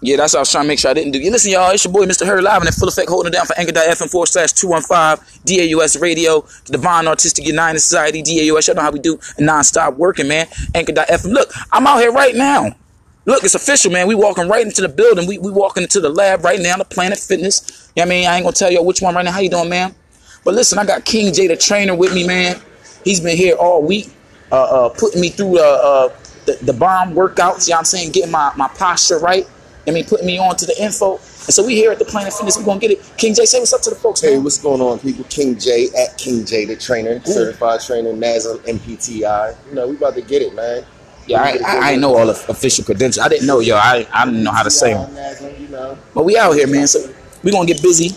Yeah, that's what I was trying to make sure I didn't do. You listen, y'all. It's your boy, Mr. Hurry, live and in full effect, holding it down for Anchor.fm forward slash 215 DAUS Radio, the Divine Artistic United Society, DAUS. Y'all know how we do non-stop working, man. Anchor.fm. Look, I'm out here right now. Look, it's official, man. We walking right into the building. We we walking into the lab right now, the Planet Fitness. You know what I mean? I ain't gonna tell y'all which one right now. How you doing, man? But listen, I got King J, the trainer, with me, man. He's been here all week, uh, uh, putting me through uh, uh, the, the bomb workouts. You know what I'm saying? Getting my, my posture right. I mean, putting me on to the info. And so we here at the Planet Fitness. We're gonna get it. King J, say what's up to the folks, Hey, man. what's going on, people? King J at King J, the trainer, certified trainer, NASA, MPTI. You know, we about to get it, man. Yeah, I, I, I know all the official credentials. I didn't know, yo. I, I didn't know how to say them. NASA, you know. But we out here, man. So we gonna get busy.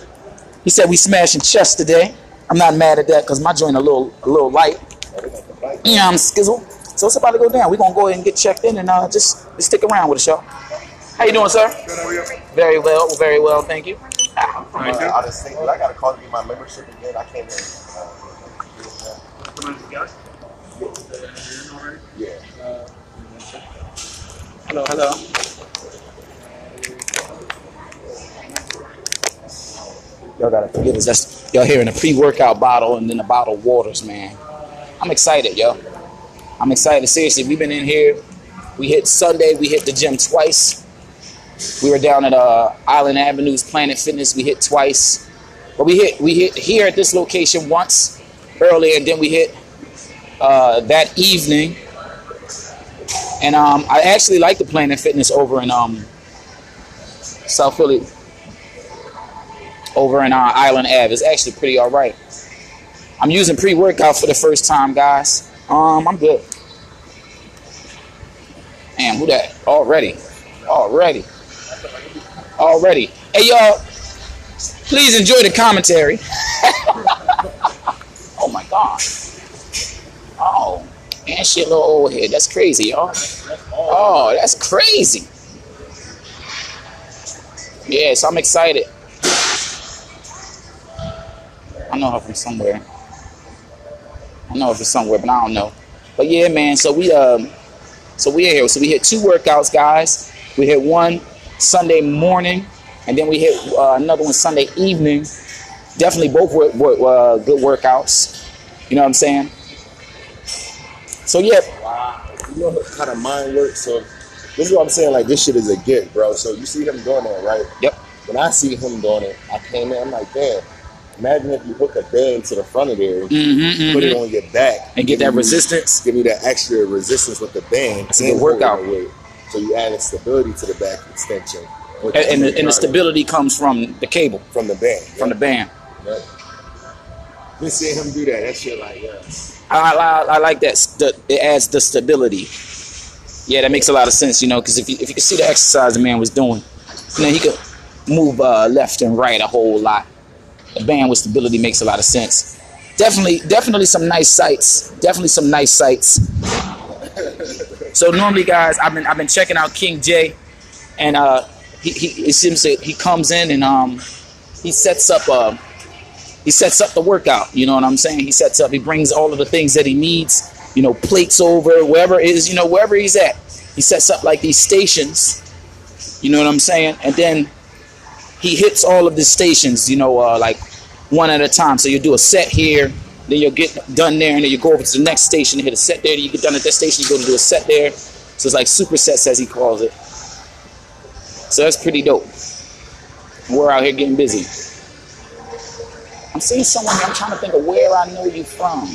He said we smashing chest today. I'm not mad at that because my joint a little a little light. Oh, yeah, I'm skizzle. So it's about to go down. We're gonna go ahead and get checked in and uh, just, just stick around with us, y'all. How you doing, sir? Very well, very well, thank you. Uh, I just think, but I gotta call to get my membership again. I can't even. Uh, yeah. Hello, hello. Y'all gotta forgive us. That's y'all hearing a pre-workout bottle and then a bottle of waters, man. I'm excited, yo. I'm excited. Seriously, we've been in here. We hit Sunday. We hit the gym twice. We were down at uh, Island Avenue's Planet Fitness. We hit twice, but we hit we hit here at this location once earlier, and then we hit uh, that evening. And um, I actually like the Planet Fitness over in um, South Philly, over in uh, Island Ave. It's actually pretty all right. I'm using pre-workout for the first time, guys. Um, I'm good. Damn, who that? Already, already, already. Hey, y'all, please enjoy the commentary. oh my God. Oh, and shit, little old head. That's crazy, y'all. Oh, that's crazy. Yeah, so I'm excited. I know her from somewhere. I know if it's somewhere, but I don't know. But yeah, man. So we um, so we are here. So we hit two workouts, guys. We hit one Sunday morning, and then we hit uh, another one Sunday evening. Definitely both were, were uh, good workouts. You know what I'm saying? So yeah, Wow. You know how the mind works. So this is what I'm saying. Like this shit is a gift, bro. So you see him doing that, right? Yep. When I see him doing it, I came in. I'm like, damn. Imagine if you hook a band to the front of there, mm-hmm, put it on your back, and get that you- resistance. Give you that extra resistance with the band. That's a workout. weight. So you added stability to the back extension. And, and, the, and the stability comes from the cable, from the band. from the band. We see him do that. That shit like yeah. I, I, I like that. It adds the stability. Yeah, that makes a lot of sense, you know, because if you, if you can see the exercise the man was doing, you know, he could move uh, left and right a whole lot. The band with stability makes a lot of sense. Definitely, definitely some nice sights. Definitely some nice sights. So normally, guys, I've been I've been checking out King J, and uh, he, he it seems that he comes in and um, he sets up uh, he sets up the workout. You know what I'm saying? He sets up. He brings all of the things that he needs. You know, plates over wherever it is. You know, wherever he's at, he sets up like these stations. You know what I'm saying? And then he hits all of the stations. You know, uh, like one at a time. So you do a set here, then you'll get done there, and then you go over to the next station and hit a set there. Then you get done at that station, you go to do a set there. So it's like supersets as he calls it. So that's pretty dope. We're out here getting busy. I'm seeing someone. I'm trying to think of where I know you from.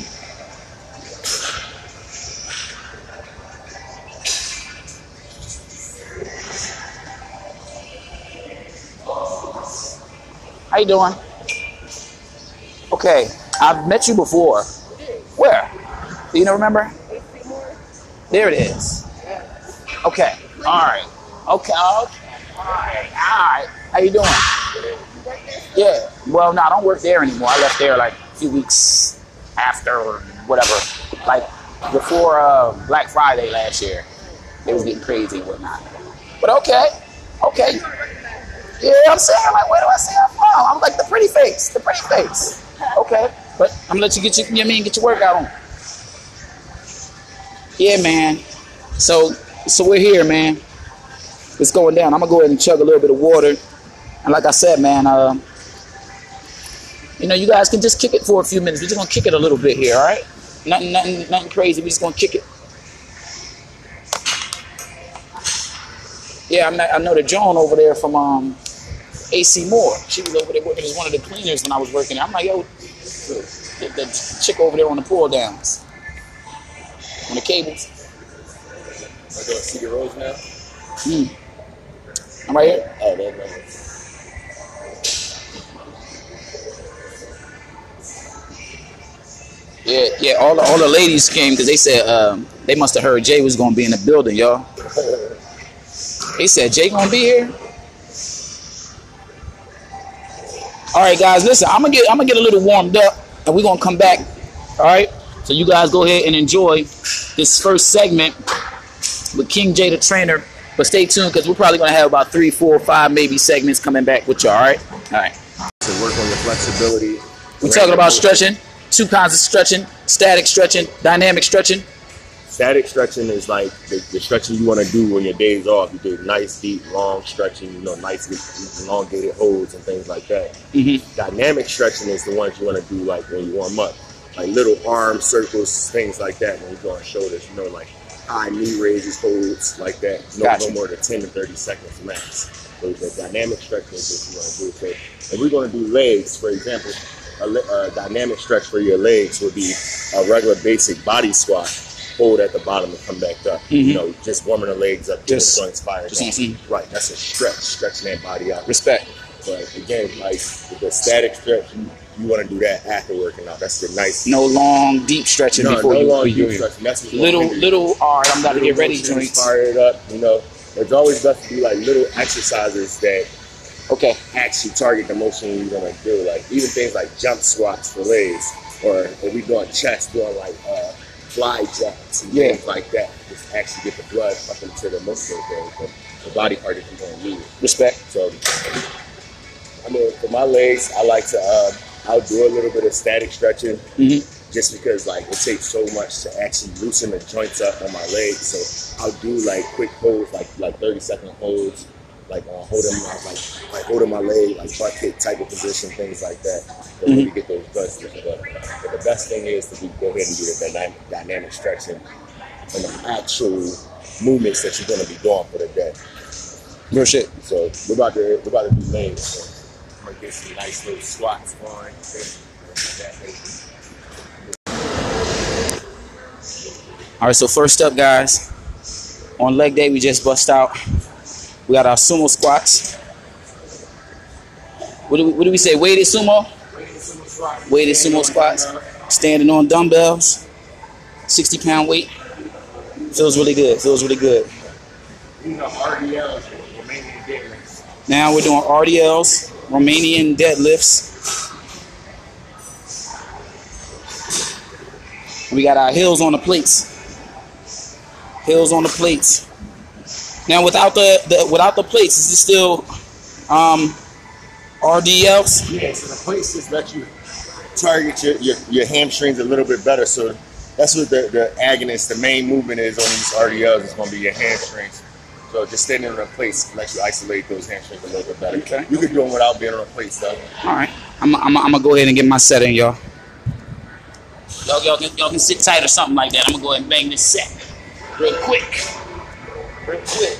How you doing? Okay, I've met you before. Where? Do you know? Remember? There it is. Okay. All right. Okay. All right. All right. How you doing? Yeah. Well, no, I don't work there anymore. I left there like a few weeks after or whatever. Like before uh, Black Friday last year. It was getting crazy and whatnot. But okay. Okay. Yeah, I'm saying like, where do I say I'm? Like the pretty face, the pretty face. Okay, but I'm gonna let you get your, you mean, get your workout on. Yeah, man. So so we're here, man. It's going down. I'm gonna go ahead and chug a little bit of water. And like I said, man, uh, you know, you guys can just kick it for a few minutes. We're just gonna kick it a little bit here, all right? Nothing, nothing, nothing crazy. We're just gonna kick it. Yeah, I know the Joan over there from um, AC Moore. She was over there working as one of the cleaners when I was working. I'm like, yo, the, the chick over there on the pull downs, on the cables. I go see the rose now. Mm. I'm right here. Oh, that's nice. Yeah, yeah. All the all the ladies came because they said um, they must have heard Jay was gonna be in the building, y'all. They said Jay gonna be here. All right, guys. Listen, I'm gonna get I'm gonna get a little warmed up, and we're gonna come back. All right. So you guys go ahead and enjoy this first segment with King Jay the trainer. But stay tuned because we're probably gonna have about three, four, five, maybe segments coming back with you. All right. All right. To work on your flexibility. We're talking about stretching. Two kinds of stretching: static stretching, dynamic stretching. Static stretching is like the, the stretching you want to do when your day's off. You do nice, deep, long stretching, you know, nice, elongated holds and things like that. Mm-hmm. Dynamic stretching is the ones you want to do like when you warm up, like little arm circles, things like that. When you go on shoulders, you know, like high knee raises, holds like that. No, Gotcha. no more than 10 to 30 seconds max. So the dynamic stretching is what you want to do. So if we're going to do legs, for example, a, a dynamic stretch for your legs would be a regular basic body squat. Hold at the bottom and come back up. Mhm. You know, just warming the legs up, Just- fired just easy. Right, that's a stretch, stretching that body out. Respect. But again, like with the static stretch, you, you want to do that after working out. That's the nice. No long, deep stretching no, before no you. long deep stretching. That's what little, little. All right, I'm about to get ready, motions, joints. Fired up, you know. It's always best to do like little exercises that Okay. actually target the motion you're gonna do. Like even things like jump squats for legs, or if we doing chest, doing like uh, fly jumps and Yeah. things like that. Just actually get the blood up into the muscle, the, the, the body part that you're gonna use. Respect. So, I mean, for my legs, I like to uh, I'll do a little bit of static stretching, Mhm. just because like it takes so much to actually loosen the joints up on my legs. So I'll do like quick holds, like like 30 second holds, like uh, holding my like like holding my leg, like butt kick type of position, things like that. To really get those guts. But, but the best thing is to be, go ahead and do the dynamic, dynamic stretching and the actual movements that you're going to be doing for the day. Real shit. So we're about to we're about to do legs. So I'm gonna get some nice little squats going. All right. So first up, guys, on leg day we just bust out. We got our sumo squats. What do we, what do we say? Weighted sumo. Weighted sumo squats. Standing on dumbbells. 60 pound weight. Feels really good. Feels really good. Now we're doing RDLs, Romanian deadlifts. We got our heels on the plates. Heels on the plates. Now without the, the without the plates, is it still um, RDLs? Yeah, so the plates just let you target your, your, your hamstrings a little bit better. So that's what the, the agonist, the main movement is on these RDLs. It's going to be your hamstrings. So just standing on a place lets you isolate those hamstrings a little bit better. Okay. You can do them without being on a plate, though. All right, I'm, I'm, I'm gonna go ahead and get my set in, y'all. Y'all, y'all, can, y'all can sit tight or something like that. I'm gonna go ahead and bang this set real quick, real quick.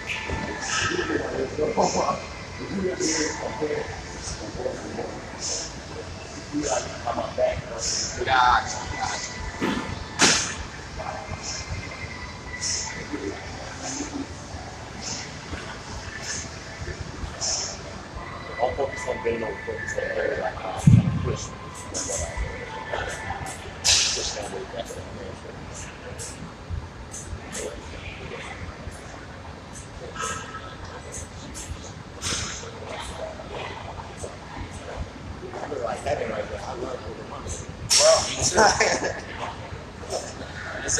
over, focus on very like uh, push. Push down with that.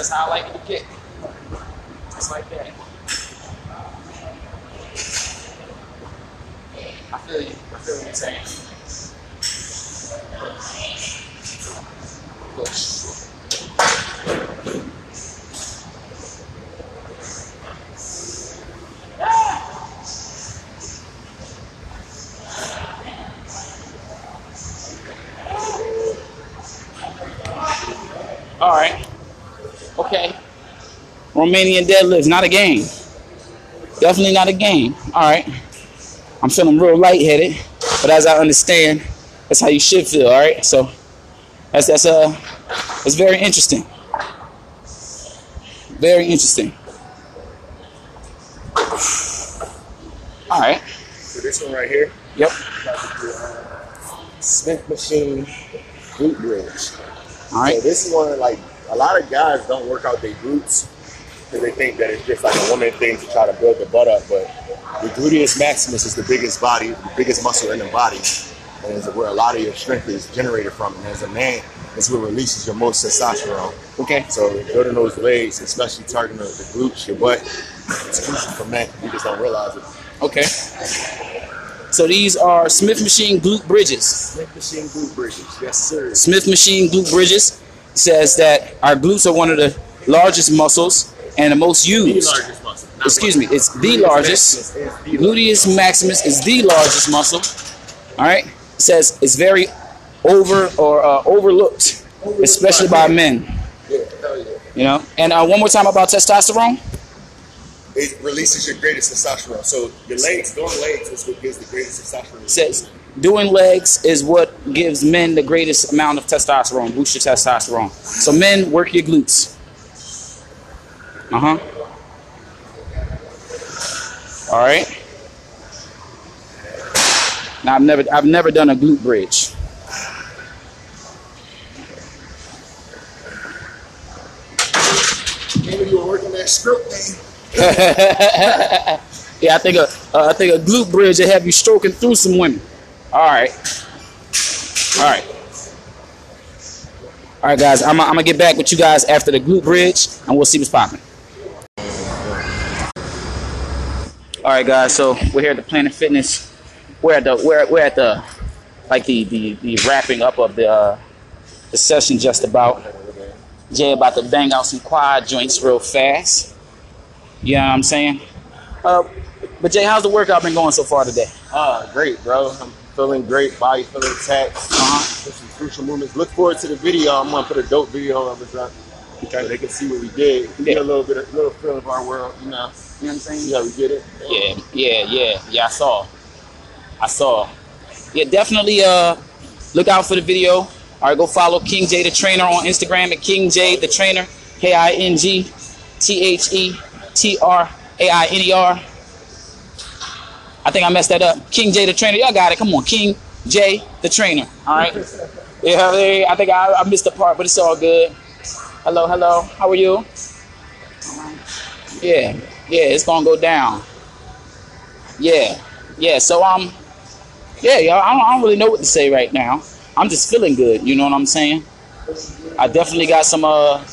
Is how I like it to kick. Just like that. I feel you. I feel what you're saying. Push. All right. Okay. Romanian deadlifts, not a game. Definitely not a game. All right. I'm feeling real lightheaded, but as I understand, that's how you should feel. All right. So that's that's uh, it's very interesting. Very interesting. All right. So this one right here, Yep. Smith machine glute bridge. All right. So this is one of like a lot of guys don't work out their glutes because they think that it's just like a woman thing to try to build the butt up. But the gluteus maximus is the biggest body, the biggest muscle in the body, and is where a lot of your strength is generated from. And as a man, it's what releases your most testosterone. Okay. So building those legs, especially targeting the, the glutes, your butt, it's crucial for men. You just don't realize it. Okay. So these are Smith machine glute bridges. Smith machine glute bridges, yes sir. Smith machine glute bridges says that our glutes are one of the largest muscles and the most The used. largest muscle. Excuse muscle. me, it's the Gluteus largest. maximus is the Gluteus maximus is the largest muscle. All right, it says it's very over or uh, overlooked, especially by men. Yeah, hell yeah. You know. And uh, one more time about testosterone. It releases your greatest testosterone. So your legs, doing legs is what gives the greatest testosterone. It says doing legs is what gives men the greatest amount of testosterone, boost your testosterone. So men, work your glutes. Uh huh. All right. Now I've never I've never done a glute bridge. Maybe you were working that stroke thing. yeah, I think a uh, I think a glute bridge will have you stroking through some women. All right, all right, all right, guys. I'm, I'm gonna get back with you guys after the glute bridge, and we'll see what's popping. All right, guys. So we're here at the Planet Fitness. We're at the we're, we're at the like the the, the wrapping up of the uh, the session just about. Jay about to bang out some quad joints real fast. You know what I'm saying? Uh, but Jay, how's the workout been going so far today? Ah, great, bro. I'm feeling great. Body feeling taxed. Uh-huh. Some crucial movements. Look forward to the video. I'm gonna put a dope video of us up. So they can see what we did. We Get Yeah. a little bit, a little feel of our world. You know, You know what I'm saying? see how we get it. Yeah, yeah, yeah, yeah. I saw. I saw. Yeah, definitely. Uh, look out for the video. All right, go follow King J the Trainer on Instagram at King J the Trainer. K I N G T H E T R A I N E R. I think I messed that up. King J the Trainer. Y'all got it. Come on, King J the Trainer. All right. Yeah, I think I, I missed the part, but it's all good. Hello, hello. How are you? Yeah, yeah. It's gonna go down. Yeah, yeah. So um, yeah, y'all. I don't, I don't really know what to say right now. I'm just feeling good. You know what I'm saying? I definitely got some uh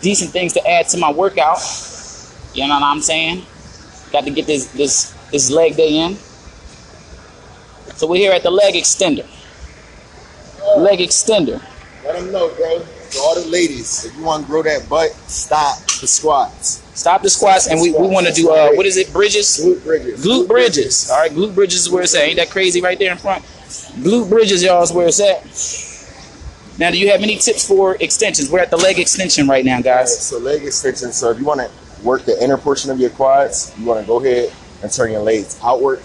decent things to add to my workout. You know what I'm saying? Got to get this this this leg day in. So we're here at the leg extender. Leg extender. Let them know, bro. For all the ladies, if you want to grow that butt, stop the squats. Stop the squats, and we, we want to do uh what is it? Bridges. Glute bridges. Glute bridges. All right, glute bridges is where it's at. Ain't that crazy right there in front? Glute bridges, y'all, is where it's at. Now, do you have any tips for extensions? We're at the leg extension right now, guys. so leg extension. So if you want to work the inner portion of your quads, you want to go ahead and turn your legs outward.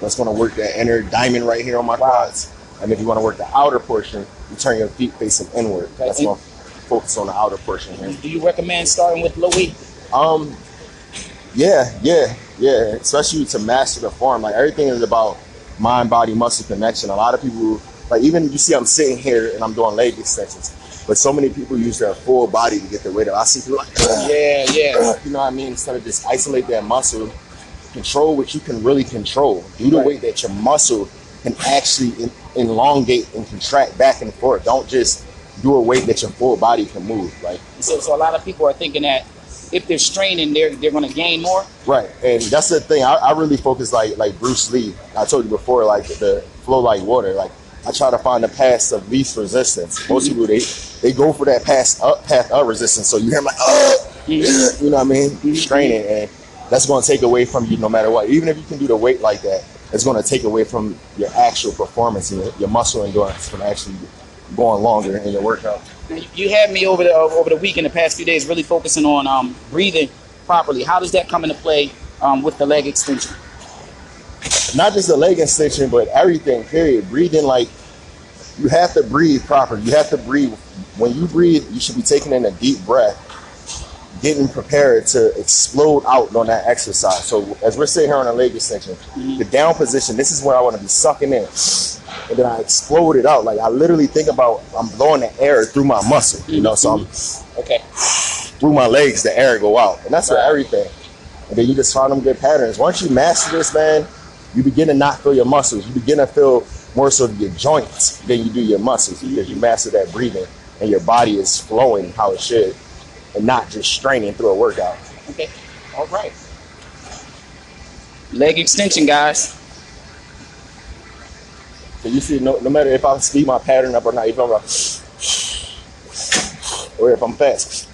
That's going to work that inner diamond right here on my quads. And if you want to work the outer portion, you turn your feet facing inward. That's and- going focus on the outer portion here. Do you recommend starting with low weight? Um, yeah, yeah, yeah. Especially to master the form. Like everything is about mind, body, muscle connection. A lot of people, like even you see, I'm sitting here and I'm doing leg extensions, but so many people use their full body to get their weight up. I see people like, Yeah, yeah. you know what I mean? Instead of just isolate that muscle, control what you can really control. Do the Right. way that your muscle can actually elongate and contract back and forth. Don't just do a weight that your full body can move. Like So, so a lot of people are thinking that if they're straining, they're they're going to gain more. right, and that's the thing. I, I really focus like like Bruce Lee. I told you before, like the flow like water. Like I try to find the path of least resistance. Most people they they go for that path up path of resistance. So you hear them like, oh, you know what I mean, mm-hmm. straining, and that's going to take away from you no matter what. Even if you can do the weight like that, it's going to take away from your actual performance and your, your muscle endurance from actually going longer in your workout. You- had me over the over the week in the past few days, really focusing on um, breathing properly. How does that come into play um, with the leg extension? not just the leg extension, but everything. Period. Breathing like you have to breathe properly. You have to breathe. When you breathe, you should be taking in a deep breath, getting prepared to explode out on that exercise. So as we're sitting here on a leg extension, the down position. This is where I want to be sucking in, and then I explode it out. Like I literally think about I'm blowing the air through my muscle. You know, so I'm mm-hmm. Okay. through my legs, the air go out, and that's for Right. everything. And then you just find them good patterns. Once you master this, man, you begin to not feel your muscles. You begin to feel more so your joints than you do your muscles because you master that breathing, and your body is flowing how it should, and not just straining through a workout. Okay. All right. Leg extension, guys. So you see, no, no matter if I speed my pattern up or not, if I'm like, or if I'm fast,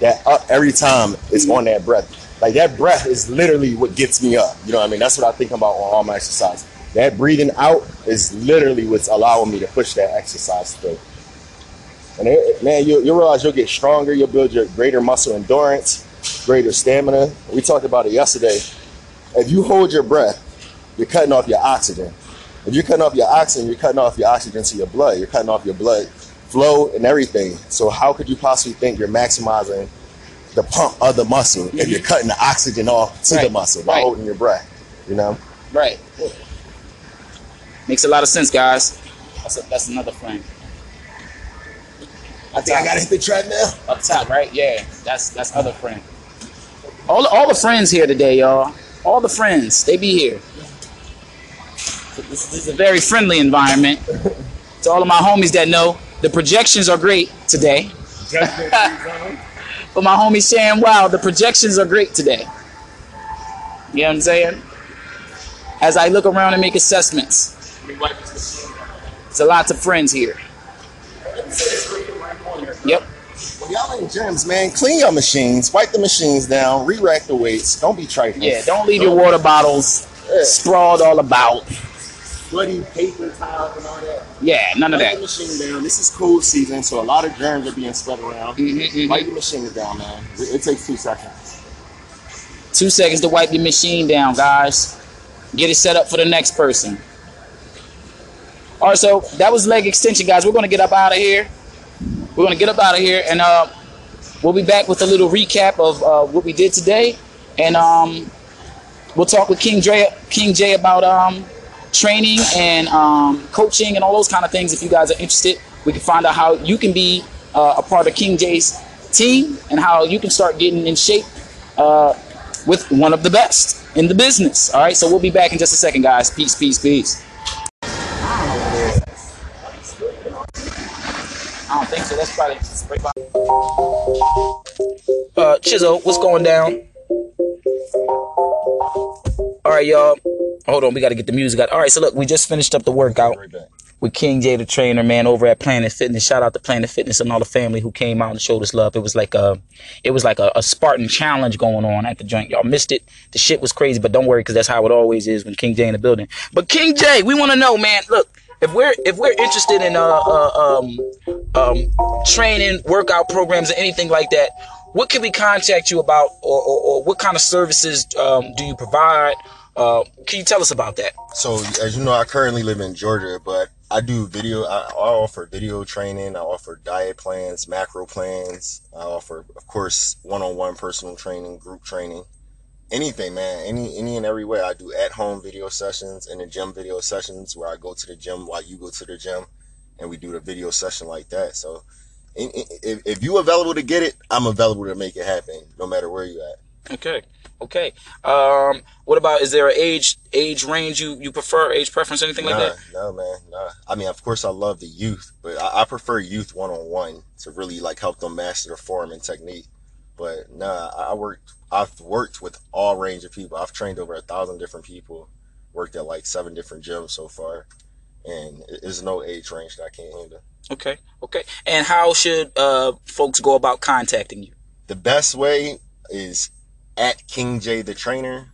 that up every time is mm-hmm. on that breath. Like that breath is literally what gets me up. You know what I mean? That's what I think about on all my exercise. That breathing out is literally what's allowing me to push that exercise through. And it, man, you, you realize you'll get stronger. You'll build your greater muscle endurance, greater stamina. We talked about it yesterday. If you hold your breath, you're cutting off your oxygen. If you're cutting off your oxygen, you're cutting off your oxygen to your blood. You're cutting off your blood flow and everything. So how could you possibly think you're maximizing the pump of the muscle if you're mm-hmm. cutting the oxygen off to the muscle by right. holding your breath? You know? Right. Makes a lot of sense, guys. That's a, that's another friend. I think I gotta hit the treadmill. Up top, right? Yeah, that's that's other friend. All the, all the friends here today, y'all. All the friends, they be here. This, this is a very friendly environment. to all of my homies that know, the projections are great today. but my homie saying, wow, the projections are great today. You know what I'm saying? As I look around and make assessments, there's a lot of friends here. Yep. When y'all in gyms, man, clean your machines, wipe the machines down, re-rack the weights. Don't be trifling. Yeah, don't leave your water bottles Yeah. sprawled all about. bloody paper towels and all that. Yeah, none of Wipe the that. machine down. This is cold season, so a lot of germs are being spread around. Mm-hmm. Wipe the machines down, man. It, it takes two seconds. Two seconds to wipe your machine down, guys. Get it set up for the next person. All right, so that was leg extension, guys. We're gonna get up out of here. We're gonna get up out of here, and uh, we'll be back with a little recap of uh, what we did today, and um, we'll talk with King Jay, King Jay about um, training and um, coaching and all those kind of things. If you guys are interested, we can find out how you can be uh, a part of King Jay's team and how you can start getting in shape uh, with one of the best in the business. All right, so we'll be back in just a second, guys. Peace, peace, peace. Uh, Chizzo, what's going down? All right, y'all. Hold on, we got to get the music out. All right, so look, we just finished up the workout with King J, the trainer, man, over at Planet Fitness. Shout out to Planet Fitness and all the family who came out and showed us love. It was like a, it was like a, a Spartan challenge going on at the joint. Y'all missed it. The shit was crazy, but don't worry, because that's how it always is when King J in the building. But King J, we want to know, man. Look, if we're if we're interested in uh, uh um um training, workout programs, or anything like that, what can we contact you about, or or, or what kind of services um, do you provide? Uh, can you tell us about that? So, as you know, I currently live in Georgia, but I do video. I, I offer video training. I offer diet plans, macro plans. I offer, of course, one-on-one personal training, group training, anything, man. Any, any and every way. I do at-home video sessions and the gym video sessions where I go to the gym while you go to the gym, and we do the video session like that. So, if, if you available to get it, I'm available to make it happen, no matter where you at. Okay. Okay. Um, what about is there an age age range you you prefer, age preference, anything nah, like that? No, man, nah. I mean, of course, I love the youth, but I, I prefer youth one on one to really like help them master the form and technique. But nah, I worked. I've worked with all range of people. I've trained over a thousand different people. Worked at like seven different gyms so far, and there's no age range that I can't handle. Okay, okay. And how should uh, folks go about contacting you? The best way is at King J the trainer.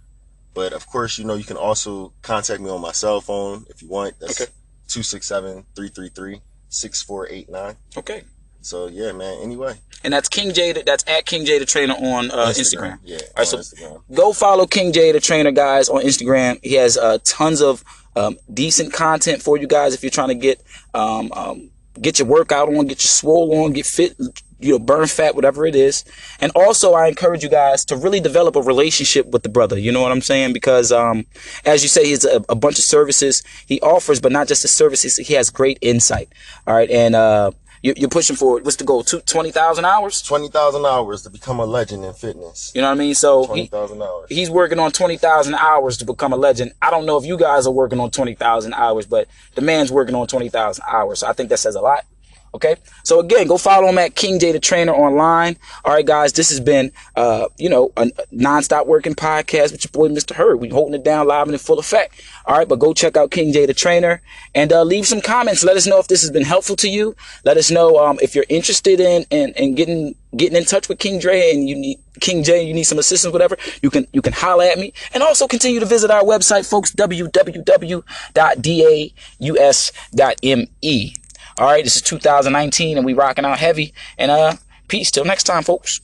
But of course, you know, you can also contact me on my cell phone if you want. That's Okay. 267-333-6489. Okay. So yeah, man. Anyway, And that's King J. That's at King J the trainer on uh, Instagram. Yeah, right, on so- Instagram. Go follow King J the trainer guys on Instagram. He has uh, tons of um, decent content for you guys if you're trying to get um, um, get your workout on, get your swole on, get fit, you know, burn fat, whatever it is. And also, I encourage you guys to really develop a relationship with the brother. You know what I'm saying? Because as you say, he's a, a bunch of services he offers, but not just the services. He has great insight. All right, and uh, you're, you're pushing for what's the goal? Two, 20,000 hours. Twenty thousand hours to become a legend in fitness. You know what I mean? So Twenty he, thousand hours. he's working on 20,000 hours to become a legend. I don't know if you guys are working on 20,000 hours, but the man's working on 20,000 hours. So I think that says a lot. Okay. So again, go follow him at King J the Trainer online. All right, guys, this has been, uh, you know, a non-stop working podcast with your boy, Mr. Hurd. We holding it down live and in full effect. All right, but go check out King J the Trainer and uh, leave some comments. Let us know if this has been helpful to you. Let us know um, if you're interested in, in in getting getting in touch with King Dre and you need King J, you need some assistance, whatever. You can you can holler at me and also continue to visit our website, folks. www.daus.me. All right, this is 2019 and we rocking out heavy. And uh, peace till next time, folks.